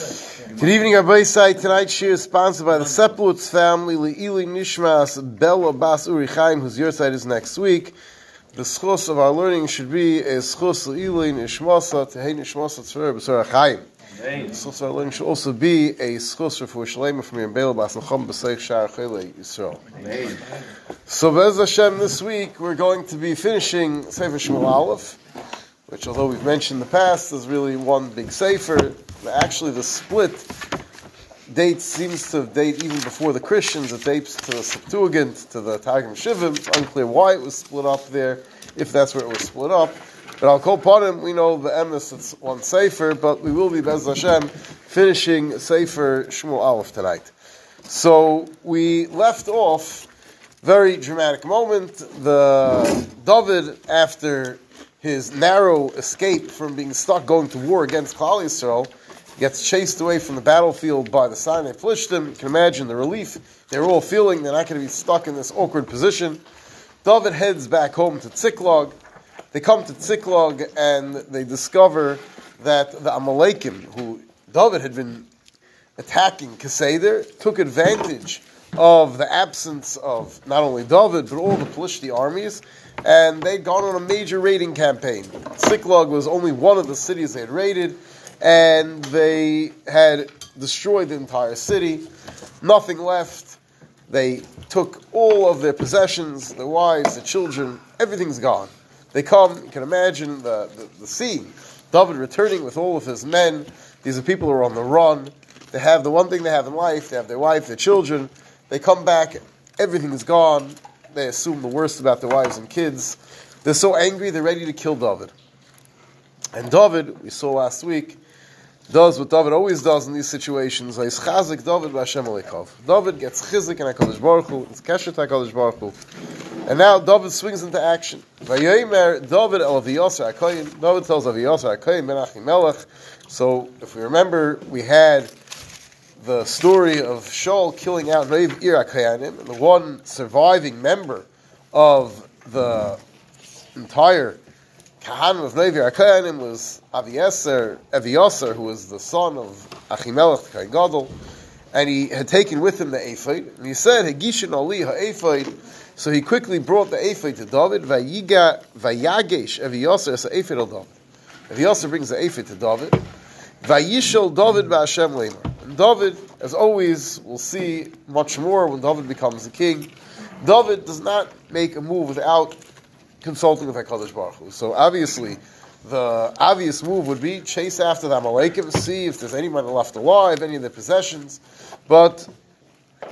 Good evening, Rabbi Sai. Tonight's shir is sponsored by the Seplutz family, Le'ili Nishmas Bella Bas Uri Chaim, whose year side is next week. The schos of our learning should be a schos Le'ili Nishmasa, Tehei Nishmasa Tzver B'Sor Chaim. The schos of our learning should also be a schos for Shalema from Yom Bella Bas Nachom B'Seich Shar Chele Yisrael. So, Bez Hashem, this week we're going to be finishing Sefer Shmuel Aleph which although we've mentioned in the past is really one big sefer. Actually, the split date seems to date even before the Christians. It dates to the Septuagint, to the Targum Shivim. It's unclear why it was split up there, if that's where it was split up. But I'll call upon him. We know the emes it's one sefer, but we will be Bez Hashem finishing sefer Shmuel Aleph tonight. So we left off very dramatic moment. The David after his narrow escape from being stuck going to war against Klal Yisrael, gets chased away from the battlefield by the Sinai Plishtim. You can imagine the relief they're all feeling. They're not going to be stuck in this awkward position. David heads back home to Tziklag. They come to Tziklag and they discover that the Amalekim, who David had been attacking Keseder, took advantage of the absence of not only David, but all the Plishti armies, and they'd gone on a major raiding campaign. Siklag was only one of the cities they had raided, and they had destroyed the entire city. Nothing left. They took all of their possessions, their wives, their children, everything's gone. They come, you can imagine the, the, the scene. David returning with all of his men. These are people who are on the run. They have the one thing they have in life, they have their wife, their children. They come back, everything is gone. They assume the worst about their wives and kids. They're so angry, they're ready to kill David. And David, we saw last week, does what David always does in these situations. He's chazik David b'Hashem aleikov. David gets chizik in HaKadosh Baruch Hu, it's keshet HaKadosh Baruch Hu. And now David swings into action. Vayomer David el Aviyosar HaKoyin. David tells Aviyosar HaKoyin ben Achimelech. So, if we remember, we had the story of Shaul killing out Reiv Ir HaKayanim, and the one surviving member of the entire Kahanim of Reiv Ir HaKayanim was Avieser, Evieser, who was the son of Achimelech the Kain Gadol, and he had taken with him the ephod, and he said, Hegishin Ali ha'ephod, so he quickly brought the ephod to David, Vayiga, Vayagesh Evieser as ephod al David. Evieser brings the ephod to David, Vayishal David ba'Hashem Lemar. David, as always, we'll see much more when David becomes the king. David does not make a move without consulting with HaKadosh Baruch Hu. So obviously, the obvious move would be chase after the Amalekim, see if there's anyone left alive, any of their possessions. But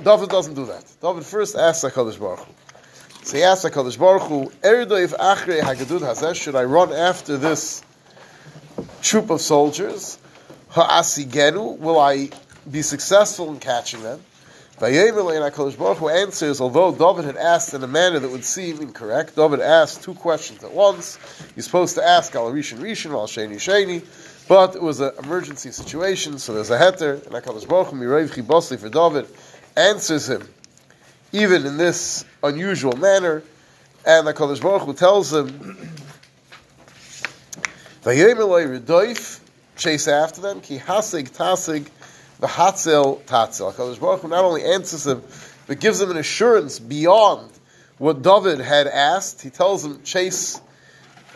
David doesn't do that. David first asks HaKadosh Baruch Hu. So he asks HaKadosh Baruch Hu, Erdoiv Achrei Hagadud Hazeh, should I run after this troop of soldiers? Ha'asigenu, will I be successful in catching them. HaKadosh Baruch Hu answers, although David had asked in a manner that would seem incorrect, David asked two questions at once. He's supposed to ask Al Rishon Rishon, Al Sheni Sheni, but it was an emergency situation, so there's a heter, and HaKadosh Baruch Hu, Mirev Chibosli for David, answers him, even in this unusual manner, and HaKadosh Baruch tells him, Vayemeloi Redoif, chase after them, Ki Hasig Tasig, the Hatzel Tatzel. HaKadosh Baruch Hu not only answers him, but gives him an assurance beyond what David had asked. He tells him, chase,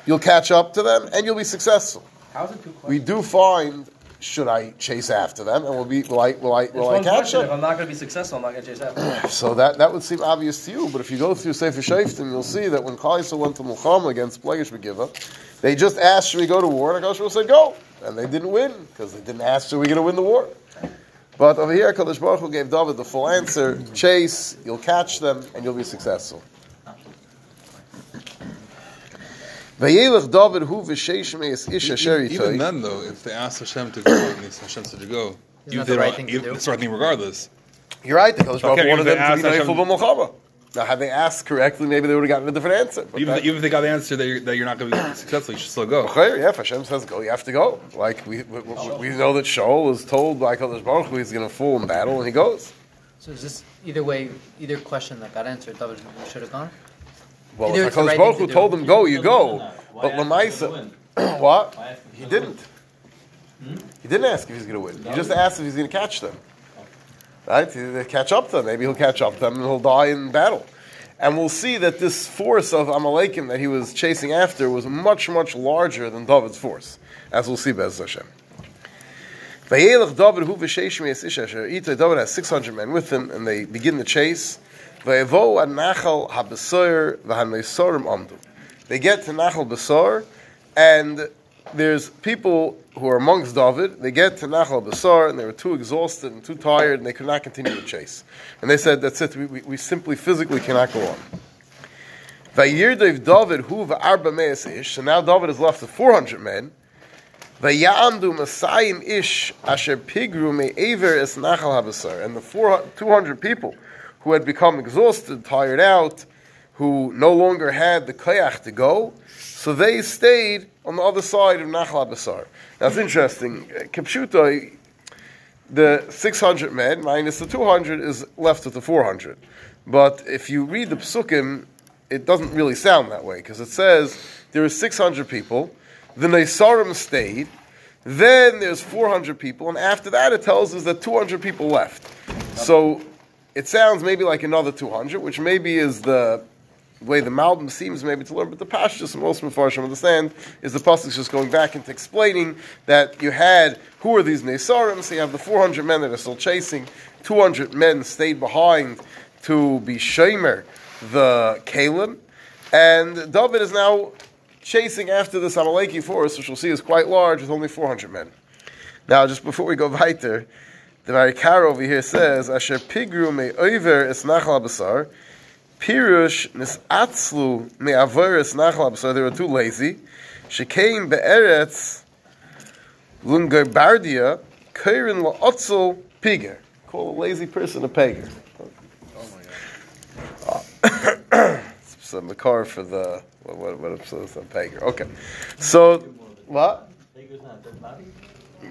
you'll catch up to them, and you'll be successful. How's it two We do find, should I chase after them, and will, be, will I, will I, will I catch question. If? I'm not going to be successful, I'm not going to chase after. Them. so that, that would seem obvious to you, but if you go through Sefer Shaftim, you'll see that when Yisrael went to Mulchama against Plegish Megiva, they just asked, should we go to war? And Hu said, go. And they didn't win, because they didn't ask, should we going to win the war? But over here, Kadosh Baruch Hu gave David the full answer: chase, you'll catch them, and you'll be successful. Vayelech David hu v'sheish meis ish asher Even, even then, though, if they ask Hashem to go, and if Hashem said to go, Isn't even that if they the right thing to do? It's the right thing regardless. You're right. The Kadosh Baruch Hu wanted them to be asked neiful Hashem- b'molchama. Now, had they asked correctly, maybe they would have gotten a different answer. Even, that- if, even if they got the answer that you're, that you're not going to be successful, you should still go. Okay, yeah, if Hashem says go, you have to go. Like we we, we, we know that Shaul was told by Kadosh Baruch Hu he's going to fall in battle, and he goes. So is this either way, either question that got answered, David should have gone? Well, Either if it's the Hakadosh right Baruch Hu to told do. him go, you go. doesn't win that. Why But ask Lamaisa, what? Why ask him He didn't. Hmm? He didn't ask if he's going to win. He just asked if he's going to catch them. Right? They catch up to them. Maybe he'll catch up to them and he'll die in battle. And we'll see that this force of Amalekim that he was chasing after was much, much larger than David's force, as we'll see Bez Hashem. David David has 600 men with him, and they begin the chase. They get to Nachal Besor, and there's people who are amongst David. They get to Nachal Besor, and they were too exhausted and too tired, and they could not continue the chase. And they said, "That's it. We, we, we simply physically cannot go on." Vayirdev David hu v'arba me'es ish. So now David is left with 400 men. Vayamdu Masayim Ish Asher Pigru Me'aver Es Nachal Habasar. And the 400 200 people who had become exhausted, tired out, who no longer had the koyach to go, so they stayed on the other side of Nachal Habasar. Now it's interesting. Kipshuta, the 600 men minus the 200 is left with the 400. But if you read the psukim, it doesn't really sound that way because it says there are 600 people the Nesarim stayed. Then there's 400 people, and after that it tells us that 200 people left. So it sounds maybe like another 200, which maybe is the way the Malbim seems maybe to learn, but the Pashtus most Mepharshim understand is the pasuk just going back into explaining that you had who are these Nesarim? So you have the 400 men that are still chasing, 200 men stayed behind to be Shemer, the Kalim, and David is now chasing after this Amaleki force, which we'll see is quite large, with only 400 men. Now, just before we go weiter, the Marikar over here says, Asher pigru me oiver es nachal basar, pirush nisatzlu me aver es nachal they were too lazy, shekeim be'eretz lungarbardia, kairin la'otzel piger. Call a lazy person a pager. Oh my God. it's a makar for the what what what episode is on Pager? Okay, so what?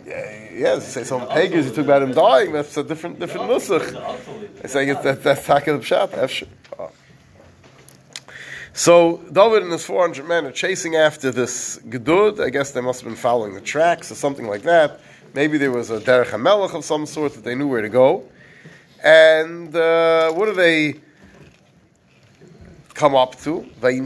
Yeah, yeah, say some Pagers. You talk about him dying. That's a different different nusach. I say that that's Taka the Pshat. So David and his 400 men are chasing after this Gedud. I guess they must have been following the tracks or something like that. Maybe there was a Derech HaMelech of some sort that they knew where to go. And uh, what do they come up to. They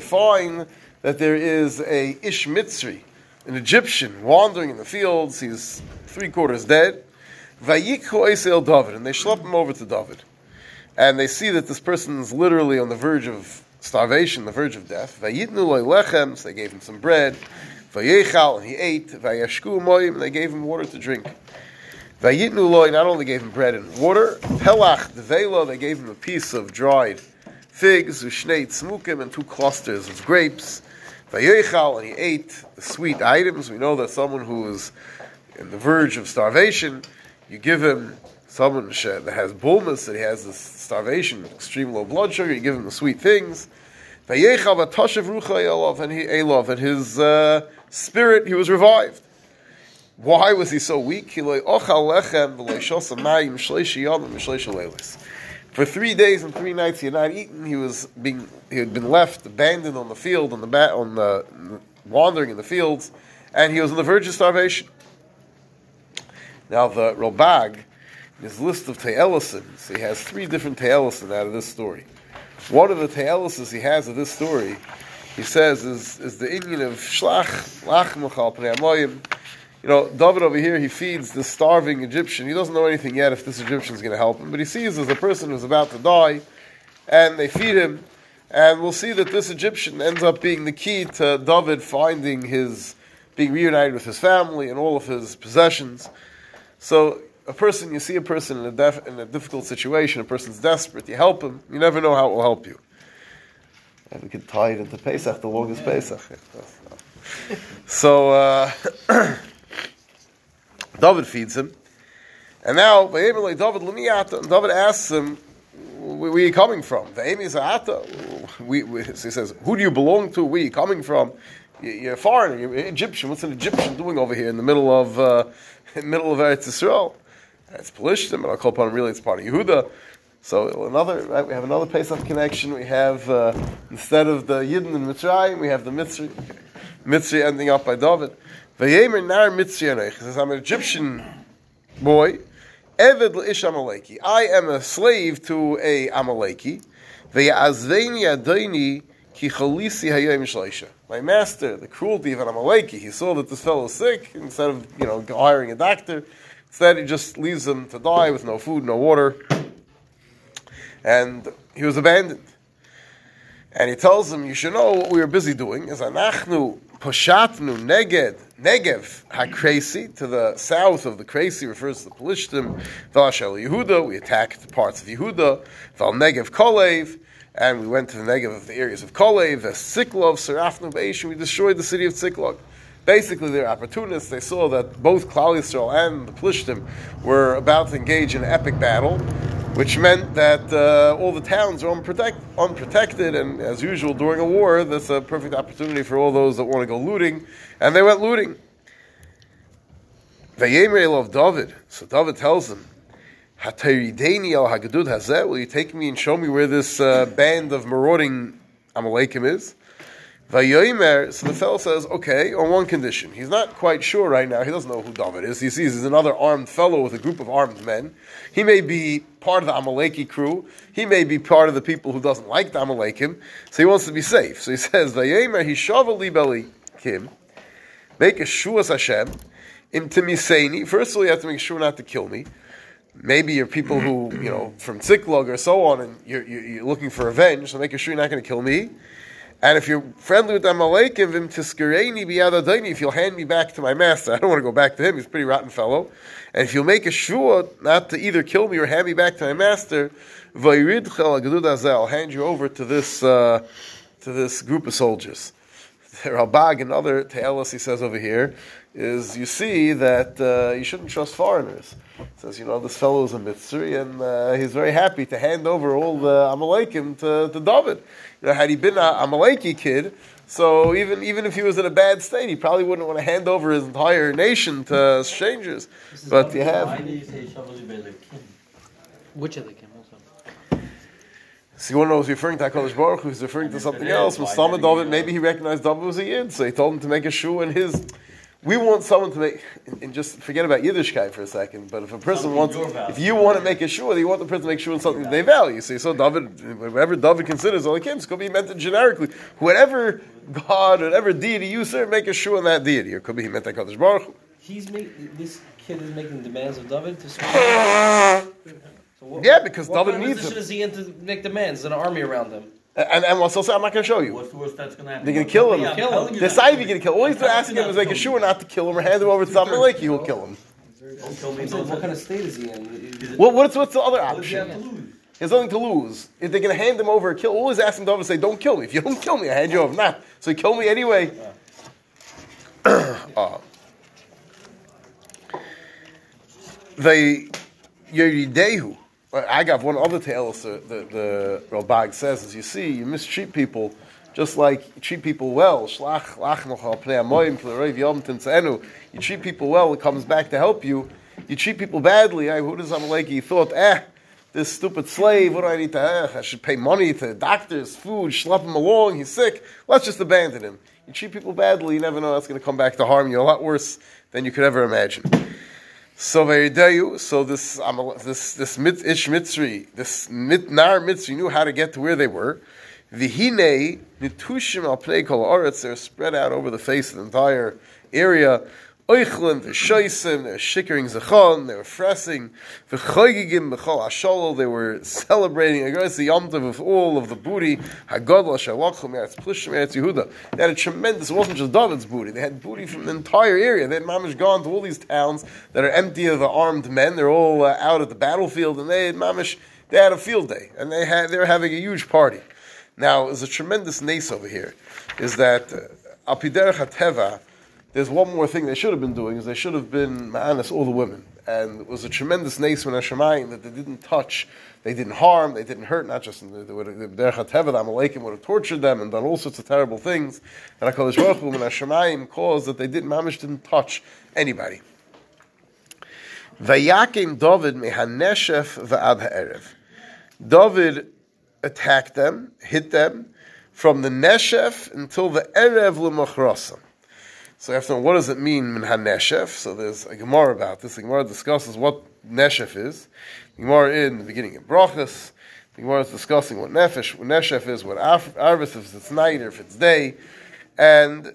find that there is a ish mitzri, an Egyptian, wandering in the fields. He's three quarters dead. And they schlep him over to David. And they see that this person is literally on the verge of starvation, the verge of death. Lechem, so they gave him some bread. Vayechal, and he ate. Vayashku moyim, and they gave him water to drink. Vayitnu loy not only gave him bread and water, pelach develo, they gave him a piece of dried figs, ushnei tzmukim, and two clusters of grapes. Vayechal, and he ate the sweet items. We know that someone who is in the verge of starvation, you give him someone that has bulmas, that he has this starvation, extreme low blood sugar, you give him the sweet things. And he and his uh, spirit, he was revived. Why was he so weak? For three days and three nights he had not eaten. He was being he had been left abandoned on the field on the ba- on the wandering in the fields, and he was on the verge of starvation. Now the Ralbag, his list of Te'elisons, he has three different Te'elisin out of this story. One of the Te'elisons he has of this story, he says, is, is the Indian of Shlach, Lach Mechal Pnei you know, David over here, he feeds the starving Egyptian. He doesn't know anything yet if this Egyptian is going to help him, but he sees there's a person who's about to die, and they feed him, and we'll see that this Egyptian ends up being the key to David finding his, being reunited with his family and all of his possessions. So, a person, you see a person in a, def, in a difficult situation, a person's desperate, you help him, you never know how it will help you. And we can tie it into Pesach, the longest Pesach. So, uh, David feeds him. And now, David David asks him, where are you coming from? We, we, so he says, who do you belong to? Where are you coming from? You're a foreigner, you're Egyptian. What's an Egyptian doing over here in the middle of, uh, in the middle of Eretz Yisrael? It's Pelishtim, and I'll call upon really it's part of Yehuda. So another, right, we have another Pesach connection. We have, uh, instead of the Yidden and Mitzrayim, we have the Mitzri, Mitzri ending up by David. Vayemer nar mitzyanech. He says, I'm an Egyptian boy. Eved ish Amaleki. I am a slave to a Amaleki. Vayazveni adoini ki chalisi hayom shleisha. My master, the cruelty of an Amaleki, he saw that this fellow is sick. Instead of you know hiring a doctor, instead he just leaves them to die with no food, no water, and he was abandoned. And he tells them, "You should know what we were busy doing. Is anachnu poshatnu neged negev hakresi to the south of the Kresi refers to the Pelishtim. Valashel Yehuda, we attacked the parts of Yehuda. Val negev kolev." And we went to the Negev of the areas of Kolev, the Siklov, Serafnu Beish, we destroyed the city of Siklov. Basically, they're opportunists. They saw that both Klal Yisrael and the Plishtim were about to engage in an epic battle, which meant that uh, all the towns are unprotect, unprotected, and as usual during a war, that's a perfect opportunity for all those that want to go looting, and they went looting. Vayemer of David. So David tells them, "Hatarideni al Hagadud. Will you take me and show me where this uh, band of marauding Amalekim is?" Vayomer. So the fellow says, "Okay, on one condition. He's not quite sure right now. He doesn't know who David is. He sees he's another armed fellow with a group of armed men. He may be part of the Amaleki crew. He may be part of the people who doesn't like the Amalekim. So he wants to be safe. So he says, Vayomer he Hishava libeli kim." Make a shuas Hashem, intimiseni. First of all, you have to make sure not to kill me. Maybe you're people who, you know, from Tziklog or so on, and you're, you're, you're looking for revenge, so make sure you're not going to kill me. And if you're friendly with Amalekim, vim tiskereni biyadadaini, if you'll hand me back to my master, I don't want to go back to him, he's a pretty rotten fellow. And if you'll make a shua not to either kill me or hand me back to my master, vayridchel I'll hand you over to this, uh, to this group of soldiers. Ralbag and other he says over here, is you see that uh, you shouldn't trust foreigners. He says, you know, this fellow is a Mitzri, and uh, he's very happy to hand over all the Amalekim to, to David. You know, had he been an Amaleki kid, so even, even if he was in a bad state, he probably wouldn't want to hand over his entire nation to strangers. But you have... Why do you say Belekim? Which of the Kim also? So you want to know, was referring to HaKadosh Baruch Hu, he's referring to something else. Mustafa David, uh, maybe he recognized David was a Yid, so he told him to make a shoe in his... We want someone to make, and just forget about Yiddishkeit for a second, but if a person Something wants, your value. if you want to make a shoe, you want the person to make sure in something that they value. So you saw David, whatever David considers all Kim, it's going to be meant generically. Whatever God, whatever deity you serve, make a shoe in that deity. Or could be he meant HaKadosh Baruch Hu. He's make, this kid is making demands of David to So what, Yeah, because what David kind of needs position him. is he in to make demands? There's an army around him. And, and what's also, I'm not going to show you. What's the worst that's going to happen? They're gonna kill him. Yeah, I'm Kill telling him. you Decide not if you're going to kill him. All he's I'm asking him is not make a to shoe not to kill him or hand him over to Samaleki, he will kill him. Don't kill me. What kind of state is he in? What, what's, what's the other me. What does he have option? to lose? He has nothing to lose. If they're going to hand him over kill, Always he's asking David to say, don't kill me. If you don't kill me, I hand you over. Not. So you kill me anyway. uh, the Yeridehu. I got one other tale the, the, Ralbag says, as you see, you mistreat people just like treat people well. You treat people well, it comes back to help you. You treat people badly. Does Amaleki? Thought, eh, this stupid slave, what do I need to, eh, I should pay money to doctors, food, schlep him along, he's sick. Let's just abandon him. You treat people badly, you never know that's going to come back to harm you a lot worse than you could ever imagine. So so this this this mit, Ish Mitzri, this mit, Nar Mitzri knew how to get to where they were. Vihine nitushim al kol aretz, they're spread out over the face of the entire area. Oichlin, they're shoisim, they're shikering zechon, they were fressing. V'choigigim b'chol ashol, they were celebrating against the Yom Tov of all of the booty. Hagadol shalachum eretz plishim eretz Yehuda. They had a tremendous, it wasn't just David's booty, they had booty from the entire area. They had mamish gone to all these towns that are empty of the armed men. They're all uh, out at the battlefield, and they had mamish, they had a field day, and they had, they were having a huge party. Now, there's a tremendous nace over here, is that uh, HaTeva, there's one more thing they should have been doing, is they should have been ma'anis all the women. And it was a tremendous nace when Hashemayim that they didn't touch, they didn't harm, they didn't hurt, not just in the, Derech the Amalekim would have tortured them and done all sorts of terrible things. And HaKadosh Baruch Hu, Hashemayim caused that they didn't, mamish didn't touch anybody. Vayakim David mehaneshef va'ad ha'erev. David attacked them, hit them, from the Neshef until the Erev L'machrosam. So after all, what does it mean min haneshef? So there's a Gemara about this. The Gemara discusses what neshef is. The Gemara in the beginning of Brachas. The Gemara is discussing what nefesh, what neshef is, what Arv- arvis if it's night or if it's day, and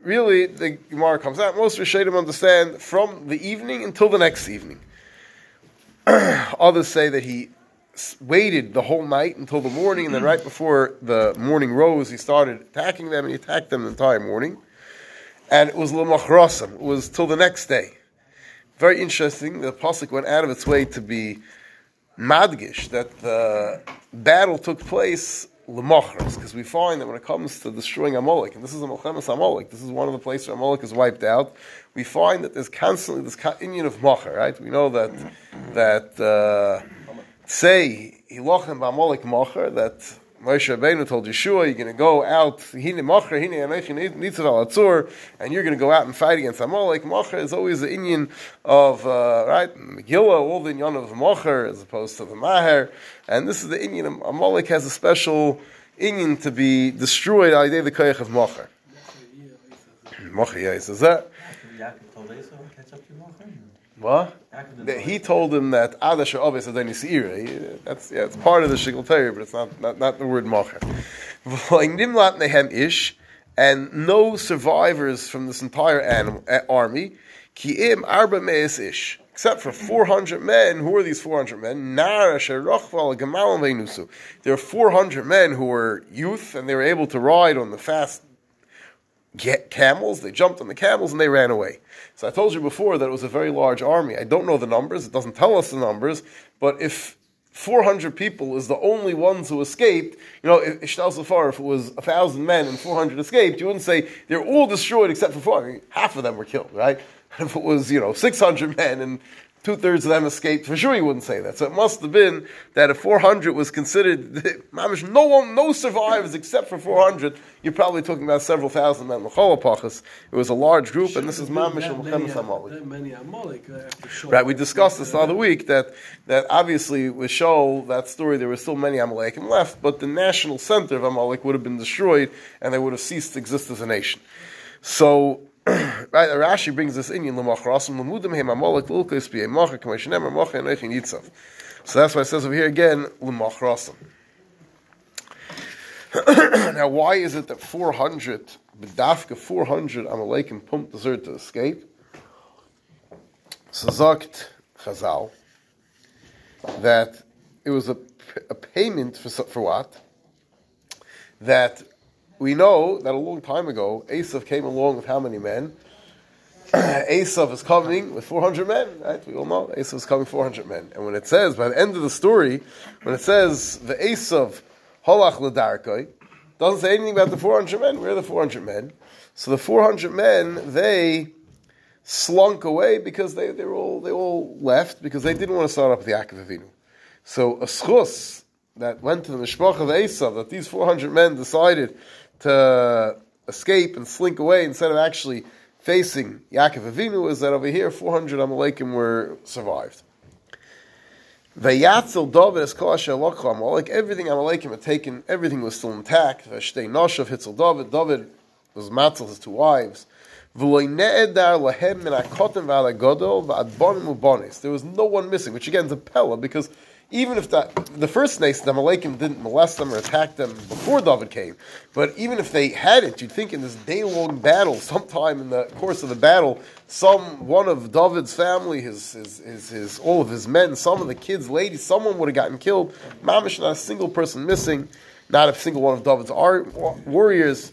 really the Gemara comes out. Most Rishonim understand from the evening until the next evening. Others say that he waited the whole night until the morning, and then right before the morning rose, he started attacking them, and he attacked them the entire morning. And it was l'machrosim. It was till the next day. Very interesting. The pasuk went out of its way to be madgish that the battle took place l'machros, because we find that when it comes to destroying Amalek, and this is a Melchemes Amalek, this is one of the places where Amalek is wiped out. We find that there's constantly this Indian of Machar, right? We know that that uh, say hilochem b'Amalek Machar that. Moshe Rabbeinu told Yeshua, you're going to go out, hine machar, hine anechi nitzav al atzur, and you're going to go out and fight against Amalek. Machar is always the Indian of, uh, right, Megillah, all the Inyan of Machar, as opposed to the Maher, and this is the Indian, Amalek has a special Indian to be destroyed al the koyach of Machar. Machar, yeah, he says that. Yaakov told Esau, catch up to your mother. What? That he told him that Adasha Avis Adoni Seira. That's yeah, it's part of the Shigel Torah, but it's not, not, not the word Macher. Nimlat Nehem Ish, and no survivors from this entire animal, uh, army. Ki'im Arba Meis Ish. Except for 400 men. Who are these 400 men? Nara Sherochval Gemalim Veinusu. There are 400 men who were youth, and they were able to ride on the fast get camels. They jumped on the camels and they ran away. So I told you before that it was a very large army. I don't know the numbers. It doesn't tell us the numbers. But if 400 people is the only ones who escaped, you know, if Ishtal Safar, if it was 1,000 men and 400 escaped, you wouldn't say they're all destroyed except for 400. Half of them were killed, right? If it was, you know, 600 men and two thirds of them escaped, for sure you wouldn't say that. So it must have been that if 400 was considered, mamish, no one, no survivors except for 400, you're probably talking about several thousand men. It was a large group, and this is mamish and Mechemes Amalek. That many Amalek uh. Right, we discussed this the other week that, that obviously with Shaul, that story, there were still many Amalekim left, but the national center of Amalek would have been destroyed and they would have ceased to exist as a nation. So, right, Rashi brings this in, yitzav. So that's why it says over here again, L'machrasim. now, why is it that 400, B'dafka 400 Amalekim pumped the Zer to escape? So Chazal that it was a, a payment for, for what? That we know that a long time ago, Esav came along with how many men? Esav is coming with 400 men, right? We all know Esav is coming 400 men. And when it says, by the end of the story, when it says the Esav holach ledarkoi, doesn't say anything about the 400 men. Where are the 400 men? So the 400 men, they slunk away because they, they all they all left because they didn't want to start up the Yaakov Avinu. So a schus that went to the mishpach of Esav that these 400 men decided to escape and slink away instead of actually facing Yaakov Avinu is that over here 400 Amalekim were survived. Vayatzel David es kol asher lokcha Amalek. Everything Amalekim had taken, everything was still intact. Vashtei Noshav Hitzel David. David was matzel his two wives. There was no one missing, which again is a pella because even if that the first nation, the Amalekim didn't molest them or attack them before David came, but even if they hadn't, you'd think in this day-long battle, sometime in the course of the battle, some one of David's family, his his his, his all of his men, some of the kids, ladies, someone would have gotten killed. Mamish, not a single person missing, not a single one of David's warriors.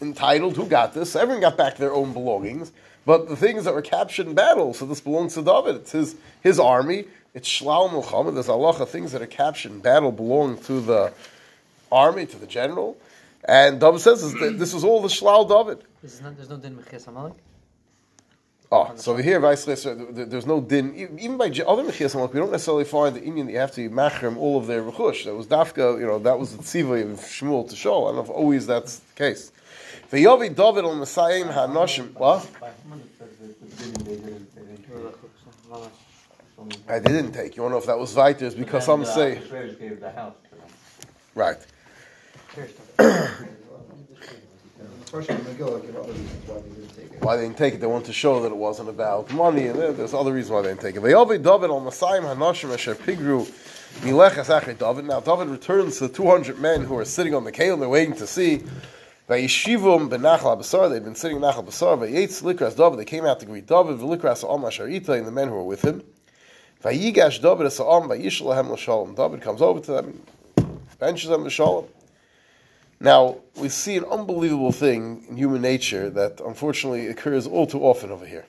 entitled, who got this? Everyone got back their own belongings. But the things that were captured in battle, so this belongs to David. It's his, his army. It's Shlal Mulchama. There's halacha things that are captured in battle belong to the army, to the general. And David says this, this was all the Shlal David. Not, there's no din mechias Amalek. Oh, so here, vice there's no din. Even by other mechias, amalek, we don't necessarily find the Indian that you have to machrim all of their rechush. That was dafka, you know, that was the tziva of Shmuel to show. I don't know if always that's the case. V'yovi David al Messiahim ha'noshim. What? I didn't take. You want to know if that was Viter? Because some say right. Why they didn't take it. They wanted to show that it wasn't about money, and there's other reasons why they didn't take it. Now David returns to the 200 men who are sitting on the kale and they're waiting to see. Vayishivum benachal abasar. They've been sitting in nachal basar. Vayetz likras David. They came out to greet David. V'likras al masharita and the men who were with him. Vayigash David esa'am vayishal lahem l'shalom. David comes over to them, benches them l'shalom. Now we see an unbelievable thing in human nature that unfortunately occurs all too often over here.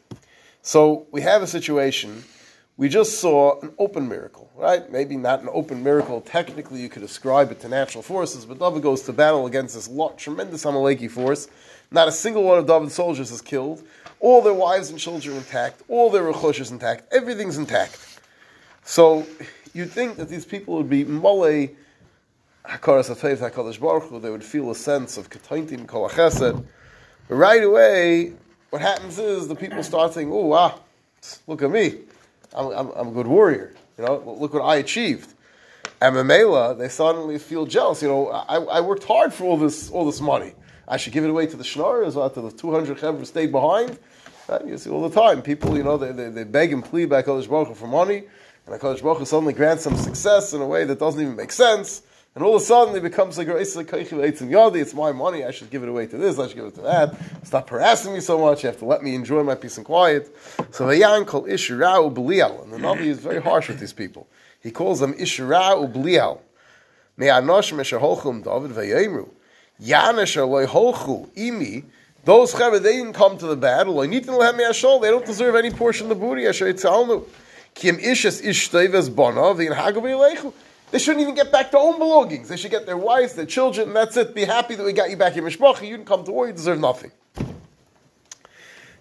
So we have a situation. We just saw an open miracle, right? Maybe not an open miracle. Technically, you could ascribe it to natural forces, but David goes to battle against this lot, tremendous Amaleki force. Not a single one of David's soldiers is killed. All their wives and children intact. All their rechush is intact. Everything's intact. So you'd think that these people would be mole hakaras atayv hakadosh baruch Hu. They would feel a sense of ketaintim kol chesed. But right away, what happens is the people start saying, "Oh, ah, look at me, I'm, I'm, I'm a good warrior. You know, look what I achieved." And Mamela, they suddenly feel jealous. You know, I, I worked hard for all this all this money. I should give it away to the schnorrers or uh, to the 200 chevra stayed behind. Right? You see all the time, people, you know, they, they, they beg and plead by Kodesh Baruch Hu for money, and Kodesh Baruch suddenly grants them success in a way that doesn't even make sense. And all of a sudden, it becomes like it's my money. I should give it away to this. I should give it to that. Stop harassing me so much. You have to let me enjoy my peace and quiet. So vayan kol ishirau belial, and the Navi is very harsh with these people. He calls them ishirau belial. Me'anosh mesher holchum David vayemru. Yanesher loy holchu imi. Those chaver they didn't come to the battle. They don't deserve any portion of the booty. Asher yitzalnu. Kim ishes bonav hagav They shouldn't even get back their own belongings. They should get their wives, their children, that's it. Be happy that we got you back your mishpacha. You didn't come to war. You deserve nothing.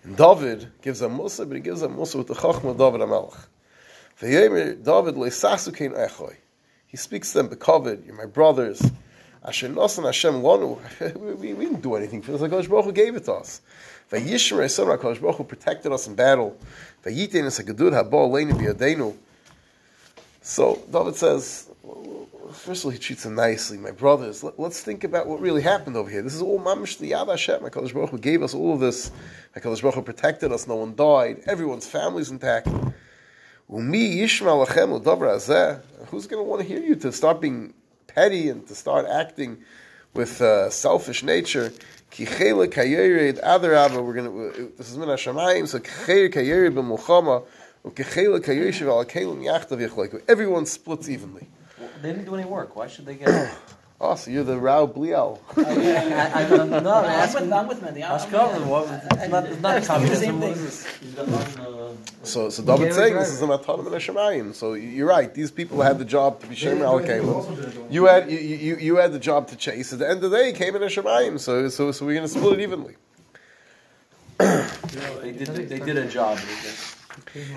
And David gives them Musa, but he gives them Musa with the Chachma David HaMelech. V'yemer David. He speaks to them, Bekovid, you're my brothers. Asher nosan Hashem lanu. We, we, didn't do anything for this. HaKadosh Baruch Hu gave it to us. V'yishmer Eson HaKadosh Baruch Hu protected us in battle. V'yitein es ha'gedud ha'bo leinu b'yadeinu. So David says, first of all, he treats him nicely. My brothers, let, us think about what really happened over here. This is all mamish the Yad Hashem. HaKadosh Baruch Hu gave us all of this. HaKadosh Baruch Hu protected us. No one died. Everyone's family's intact. Umi. Who's going to want to hear you to start being petty and to start acting with uh, selfish nature? Ki chele kayered adarabba. We're going to. This is min hashamayim. So chele kayered b'mulchama. Ukechele kayeshiv al kelim yachtav yechlek. Everyone splits evenly. They didn't do any work. Why should they get? Oh, so you're the Rao Bliel. I, I, I'm not No, I'm asking. with, I'm with Mendy. I'm- Ashkelon, what- It's not, it's not communism. Same thing. is this? He's got uh, So, so David's saying this is an autonomous Shemayim. So you're right. These people had the job to be Shemer al Kalim. You had you, you, you had the job to chase. At the end of the day, he came in a Shemayim. So so so we're going to split it evenly. They did. They did a job.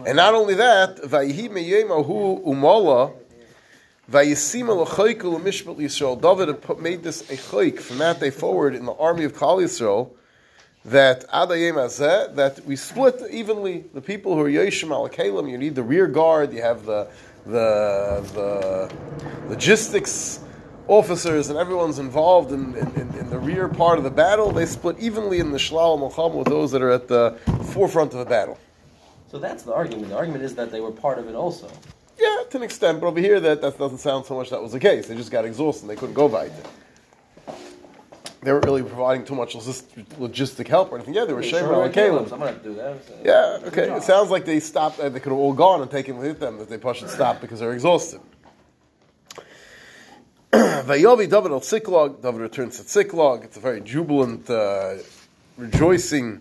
And not only that, Vayihi meyemahu umola. Vayisima l'choiku l'mishpat Yisrael. David made this a choik from that day forward in the army of Kal Yisrael. That adayim that we split evenly. The people who are Yeshim al Kalim, you need the rear guard. You have the the the logistics officers, and everyone's involved in, in, in, the rear part of the battle. They split evenly in the shlal malcham with those that are at the forefront of the battle. So that's the argument. The argument is that they were part of it also. Yeah, to an extent, but over here that, that doesn't sound so much that was the case. They just got exhausted and they couldn't go by it. They weren't really providing too much logistic help or anything. Yeah, they were Sure, Shemer and Caleb. I'm have to do that. Yeah, okay. It sounds like they stopped, uh, they could have all gone and taken with them, that they pushed and stopped because they're exhausted. Vayovi David al Siklog, David returns to Siklog. It's a very jubilant, uh, rejoicing.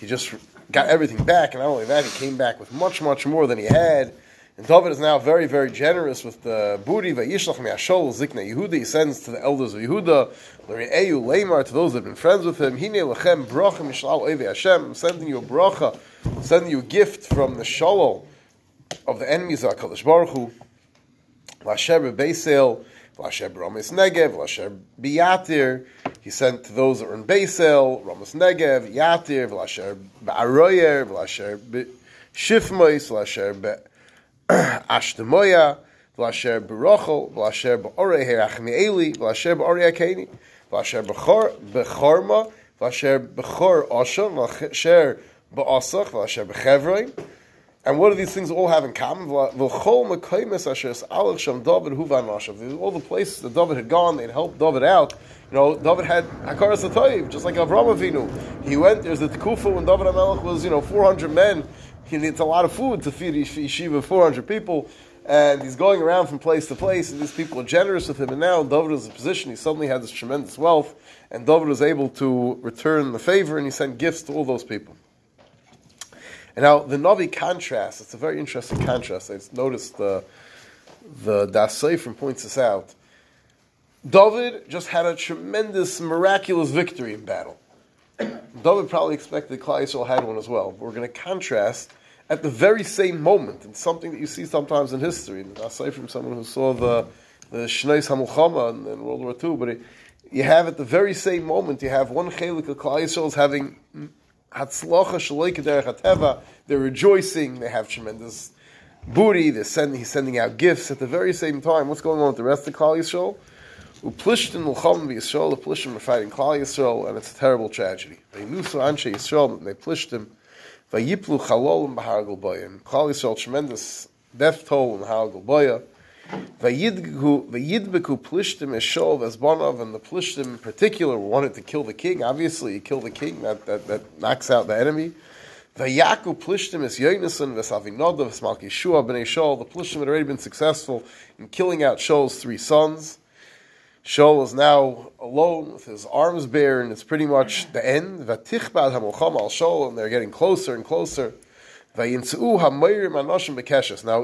He just got everything back, and not only that, he came back with much, much more than he had. And David is now very, very generous with the booty. Vayishlach me'ashol zikna Yehuda. He sends to the elders of Yehuda. L're'eyu leimar to those that have been friends with him. Hine lechem bracha mishlal oivei Hashem. I'm sending you a bracha I'm sending you a gift from the shalom of the enemies of HaKadosh Baruch Hu, Lasher Beisel, Lasher Ramis Negev, Lasher Biyatir. He sent to those that were in Beisel, Ramis Negev, Yatir, Lasher Ba'aroyer, Lasher Shifmois, Lasher Ashtemoya, Lasher Berochel, Lasher Ba'orei Herachmi Eli, Lasher Ba'orei Akeni, Lasher Bechorma, Lasher Bechor Osha, Lasher Ba'asach, Lasher Bechevroin. And what do these things all have in common? All the places that David had gone, they'd helped David out. You know, David had Hakaras Atoiv, just like Avram Avinu. He went, there's the Tekufa when David HaMelech was, you know, 400 men. He needs a lot of food to feed yeshiva 400 people. And he's going around from place to place, and these people are generous with him. And now David is in a position, he suddenly had this tremendous wealth, and David was able to return the favor, and he sent gifts to all those people. And now the Navi contrast, it's a very interesting contrast. I noticed the, the Seifrim points this out. David just had a tremendous, miraculous victory in battle. David probably expected Klal Yisrael had one as well. But we're going to contrast at the very same moment, and something that you see sometimes in history. And Das Seifrim, someone who saw the the Shneis Hamulchama in, in World War II, but it, you have at the very same moment, you have one chelik of Klal Yisrael is having They're rejoicing. They have tremendous booty. They're sending, he's sending out gifts at the very same time. What's going on with the rest of Klal Yisrael? Uplishtin L'cham Yisrael. The Plishtim are fighting Klal Yisrael, and it's a terrible tragedy. They nusu Anshe Yisrael, and they Plishtim. Vayiplu Chalol Bahar Golboya. Klal Yisrael, tremendous death toll in Bahar Golboya. Vayidbeku Plishtim Eshol Vesbanov, and the Plishtim in particular wanted to kill the king. Obviously, you kill the king, that, that, that knocks out the enemy. Vayaku Plishtim is Yonason Vesavinodov Smalki Shua Bnei Shol. The Plishtim had already been successful in killing out Shol's three sons. Shol is now alone with his arms bare, and it's pretty much the end. Vatichbad Hamulcham al Shol, and they're getting closer and closer. Now,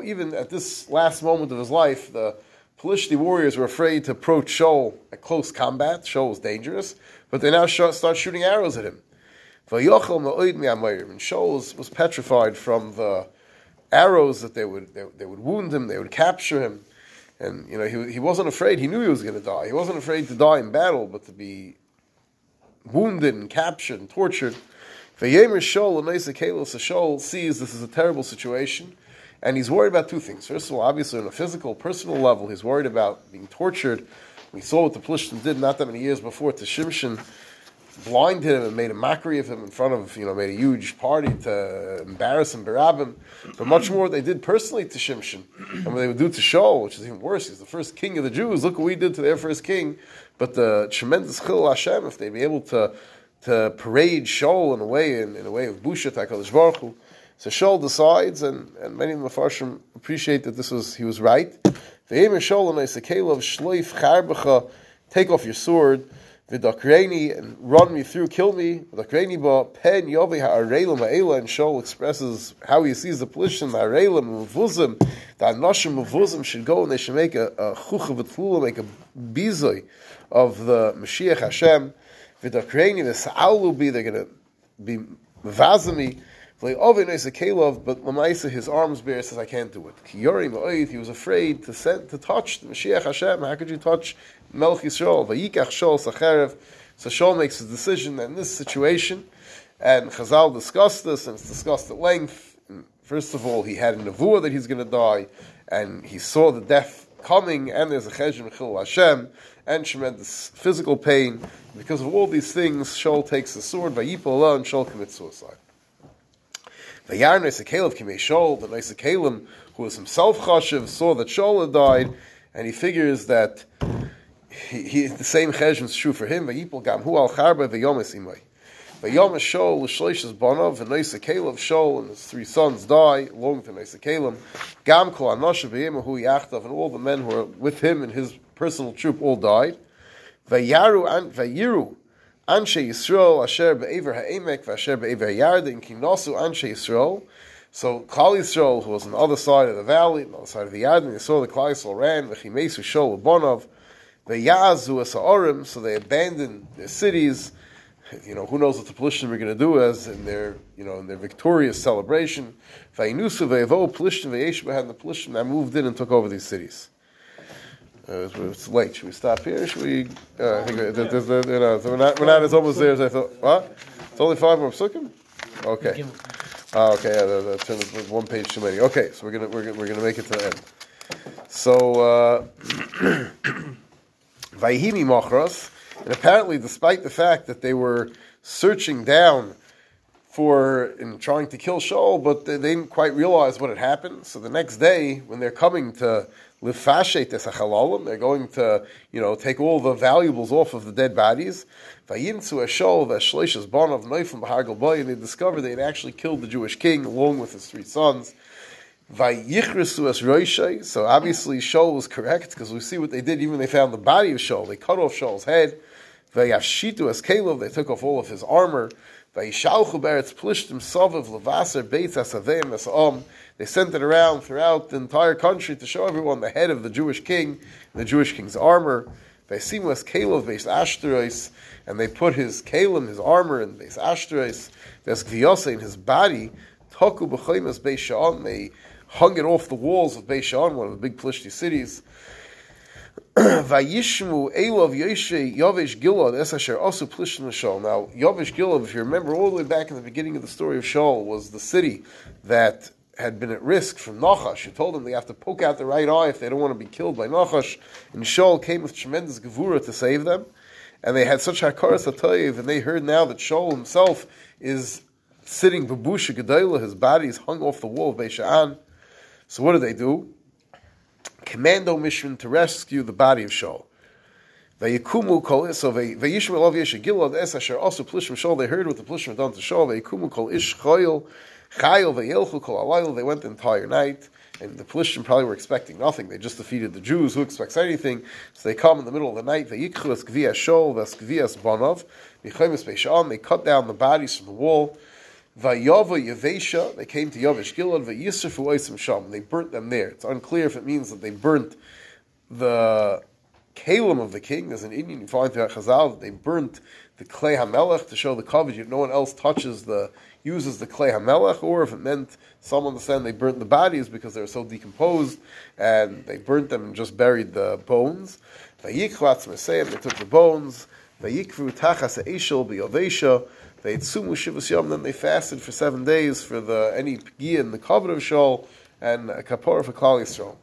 even at this last moment of his life, the Pelishti warriors were afraid to approach Shaul at close combat. Shaul was dangerous, but they now start shooting arrows at him. And Shaul was, petrified from the arrows that they would they, they, would wound him, they would capture him, and you know he, he wasn't afraid. He knew he was going to die. He wasn't afraid to die in battle, but to be wounded and captured and tortured. Vayemer Shol Anaisa Kalos Shol sees this is a terrible situation, and he's worried about two things. First of all, obviously on a physical, personal level, he's worried about being tortured. We saw what the Plishtim did not that many years before to Shimshon, blinded him and made a mockery of him in front of, you know, made a huge party to embarrass him, berab him. But much more they did personally to Shimshin, and what they would do to Shaul, which is even worse. He's the first king of the Jews. Look what we did to their first king. But the tremendous chil Hashem, if they'd be able to to parade Shaul in a way, in, in a way of Busha Takalish Baruch. So Shaul decides, and, and many of the Mepharshim appreciate that this was he was right. Take off your sword, v'dakreni, and run me through, kill me. V'dakreni ba pen yovi ha'arelim ha'ela, and Shaul expresses how he sees the pollution, ha'arelim, muvuzim, the anoshim muvuzim should go and they should make a, a chucha make a bizoy of the Mashiach Hashem. V'dakreni v'sa'al be they're going to be vazami. But Lamaisa, his arms bare, says, I can't do it. Kiyori He was afraid to send, to touch the Mashiach Hashem. How could you touch Melch? Vayikach Shol Sacherev. So Shol makes his decision in this situation, and Chazal discussed this, and it's discussed at length. First of all, he had a nevuah that he's going to die, and he saw the death coming, and there's a chesed Chil Hashem, and tremendous physical pain. Because of all these things, Shaul takes the sword, Vayipol and Shaul commits suicide. Vayar Nesakalev Kimei Shaul, the Nesakalim, who was himself Chashiv, saw that Shaul had died, and he figures that he, he, the same chesed is true for him. Vayipol Gam Hu Al Charba Vayomis Imay. Vayom Shaul l'shleishes banav v'neisa Caleb Shaul and his three sons die along with Neisa Caleb. Gam kol anosha v'yim hu yachtav and all the men who were with him and his personal troop all died. Vayaru an vayiru anshe Yisrael asher be'ever ha'emek v'asher be'ever ha'yardin kinosu anshe Yisrael. So Klal Yisrael, who was on the other side of the valley, on the other side of the Yarden, they saw the Klal Yisrael ran, v'chimesu Shaul l'bonav, v'yazu asa'orim, so they abandoned their cities, you know, who knows what the Plishtim are going to do as in their, you know, in their victorious celebration. Vayinusu ve'evo Plishtim ve'yesh and the Plishtim that moved in and took over these cities. Uh, it's, late. Should we stop here? Should we? Uh, I think uh, there's, there's, you know, so we're not, we're not as almost there as I thought. What? It's only five more psukim. Okay. Oh, okay. Yeah, the- one page too many. Okay, so we're gonna we're gonna, we're gonna make it to the end. So. Uh, Vayhimi Machras, and apparently, despite the fact that they were searching down for and trying to kill Shaul, but they, they didn't quite realize what had happened. So the next day, when they're coming to lifashet esachalalim, they're going to you know take all the valuables off of the dead bodies. Vayinsu Shaul v'shleishes bon of Neifim b'Hargal and they discovered they had actually killed the Jewish king along with his three sons. Vayichrisu as Roishai. So obviously Shaul was correct because we see what they did. Even they found the body of Shaul, they cut off Shaul's head. Vayashitu as Caleb. They took off all of his armor. Vayishalchu beretz plishtim sovav levaser beitz asaveim esam. They sent it around throughout the entire country to show everyone the head of the Jewish king, the Jewish king's armor. Vaysimu as Caleb beis ashtarois, and they put his Caleb, his armor, in beis ashtarois. There's gviyose in his body. Toku b'choimas beis sha'on. They hung it off the walls of Beis Sha'an, one of the big Plishti cities. Vayishmu Elov Yoshe Yavish Gilad Es Asher also Plishtim Shaul. Now Yavish Gilad, if you remember all the way back in the beginning of the story of Shaul, was the city that had been at risk from Nachash. Who told them they have to poke out the right eye if they don't want to be killed by Nachash. And Shaul came with tremendous gevura to save them. And they had such hakaras atayiv, and they heard now that Shaul himself is sitting babusha gedayla, his body is hung off the wall of Beis Sha'an. So what do they do? Commando mission to rescue the body of Shaul. Vayikumu kol so vayishmu elav yesh es asher also plishim Shaul. They heard what the plishim had done to Shaul. Vayikumu kol ish chayil chayil vayelchu kol alayil. They went the entire night. And the Plishtim probably were expecting nothing. They just defeated the Jews. Who expects anything? So they come in the middle of the night. Beisham. They cut down the bodies from the wall. Vayava Yavesha, they came to Yavish Gilad, Vayisrafu Oisim Sham, they burnt them there. It's unclear if it means that they burnt the kalim of the king. There's an inyan you find throughout Chazal that they burnt the klei hamelech to show the coverage. If no one else touches the uses the klei hamelech, or if it meant some understand they burnt the bodies because they were so decomposed, and they burnt them and just buried the bones. They took the bones. Vayikvu tachas eishel biyovesha. They had sumu shivas yom, then they fasted for seven days for the any pgia in the cover of Shaul and a kapora for Klal Yisrael.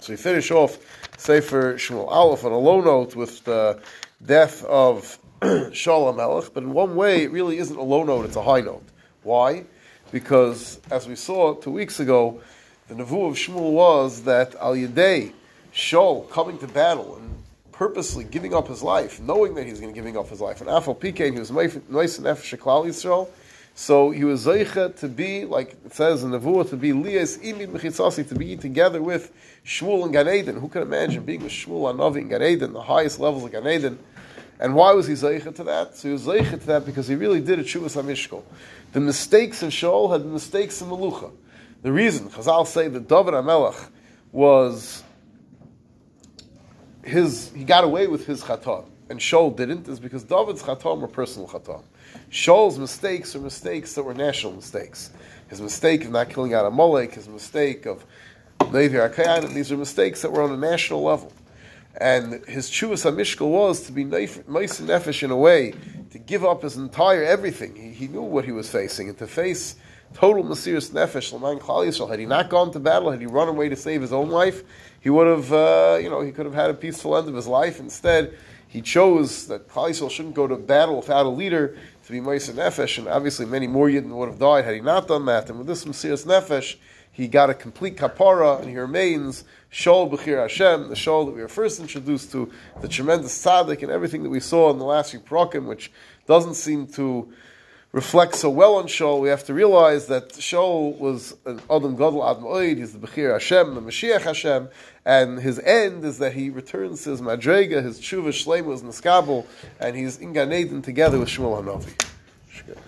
So we finish off Sefer Shmuel Aleph on a low note with the death of Shaul HaMelech, but in one way it really isn't a low note, it's a high note. Why? Because, as we saw two weeks ago, the Nevu of Shmuel was that Al Yadei, Shaul coming to battle and purposely giving up his life, knowing that he's going to giving up his life. And Afal Pikein, he was nice and Nefesh Yisrael, so he was Zeicha to be, like it says in Nevuah, to be Lias Imid Mechitzasi, to be together with Shmuel and Gan Eden. Who can imagine being with Shmuel Anavi and Gan Eden, the highest levels of Gan Eden? And why was he Zeicha to that? So he was Zeicha to that because he really did a Shuvas HaMishkol. The mistakes of Shaul had the mistakes in Melucha. The reason, Chazal say that David HaMelech was his he got away with his chatam and Shaul didn't is because David's chatam were personal chatam. Shaul's mistakes are mistakes that were national mistakes. His mistake of not killing out Amalek, his mistake of Levi Arkayan, these are mistakes that were on a national level. And his chuvas hamishkal was to be nice and nefesh in a way, to give up his entire everything. He, he knew what he was facing, and to face total Mesiris Nefesh, Laman Klal Yisrael. Had he not gone to battle, had he run away to save his own life, he would have, uh, you know, he could have had a peaceful end of his life. Instead, he chose that Klal Yisrael shouldn't go to battle without a leader to be Mesiris Nefesh, and obviously many more Yidden would have died had he not done that. And with this Mesiris Nefesh, he got a complete kapara, and he remains Shol B'chir Hashem, the Shol that we were first introduced to, the tremendous tzaddik, and everything that we saw in the last few prokim, which doesn't seem to reflect so well on Shaul, we have to realize that Shaul was an Adam Gadol Ad Ma'od, he's the Bechir Hashem, the Mashiach Hashem, and his end is that he returns to his Madrega, his Tshuva Shleim was Niskabel, and he's in Gan Eden together with Shmuel Hanavi.